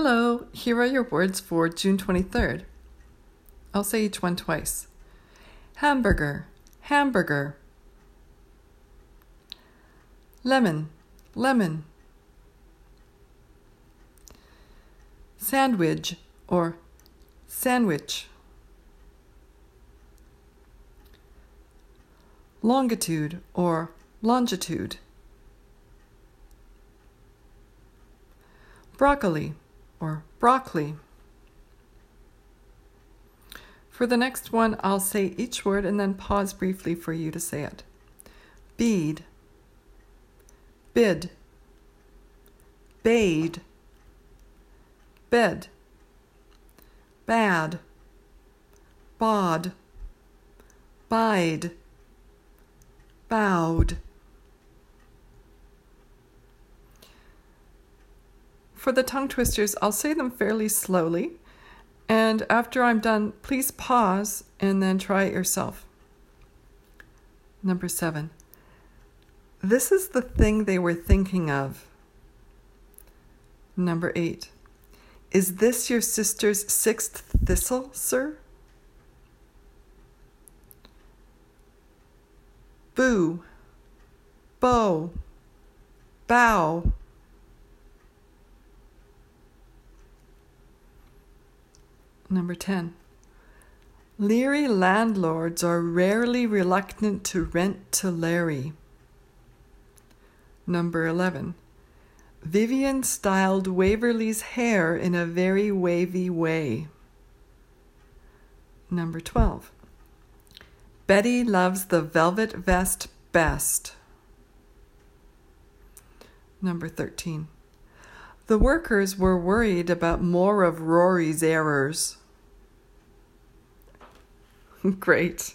Hello, here are your words for June 23rd. I'll say each one twice. Hamburger, hamburger. Lemon, lemon. Sandwich or sandwich. Longitude or longitude. Broccoli or broccoli. For the next one, I'll say each word and then pause briefly for you to say it. Bead, bid, bade, bed, bad, bod, bide, bowed. For the tongue twisters, I'll say them fairly slowly. And after I'm done, please pause and then try it yourself. Number seven. This is the thing they were thinking of. Number eight. Is this your sister's sixth thistle, sir? Boo, bow, bow. Number 10. Leery landlords are rarely reluctant to rent to Larry. Number 11. Vivian styled Waverley's hair in a very wavy way. Number 12. Betty loves the velvet vest best. Number 13. The workers were worried about more of Rory's errors. Great.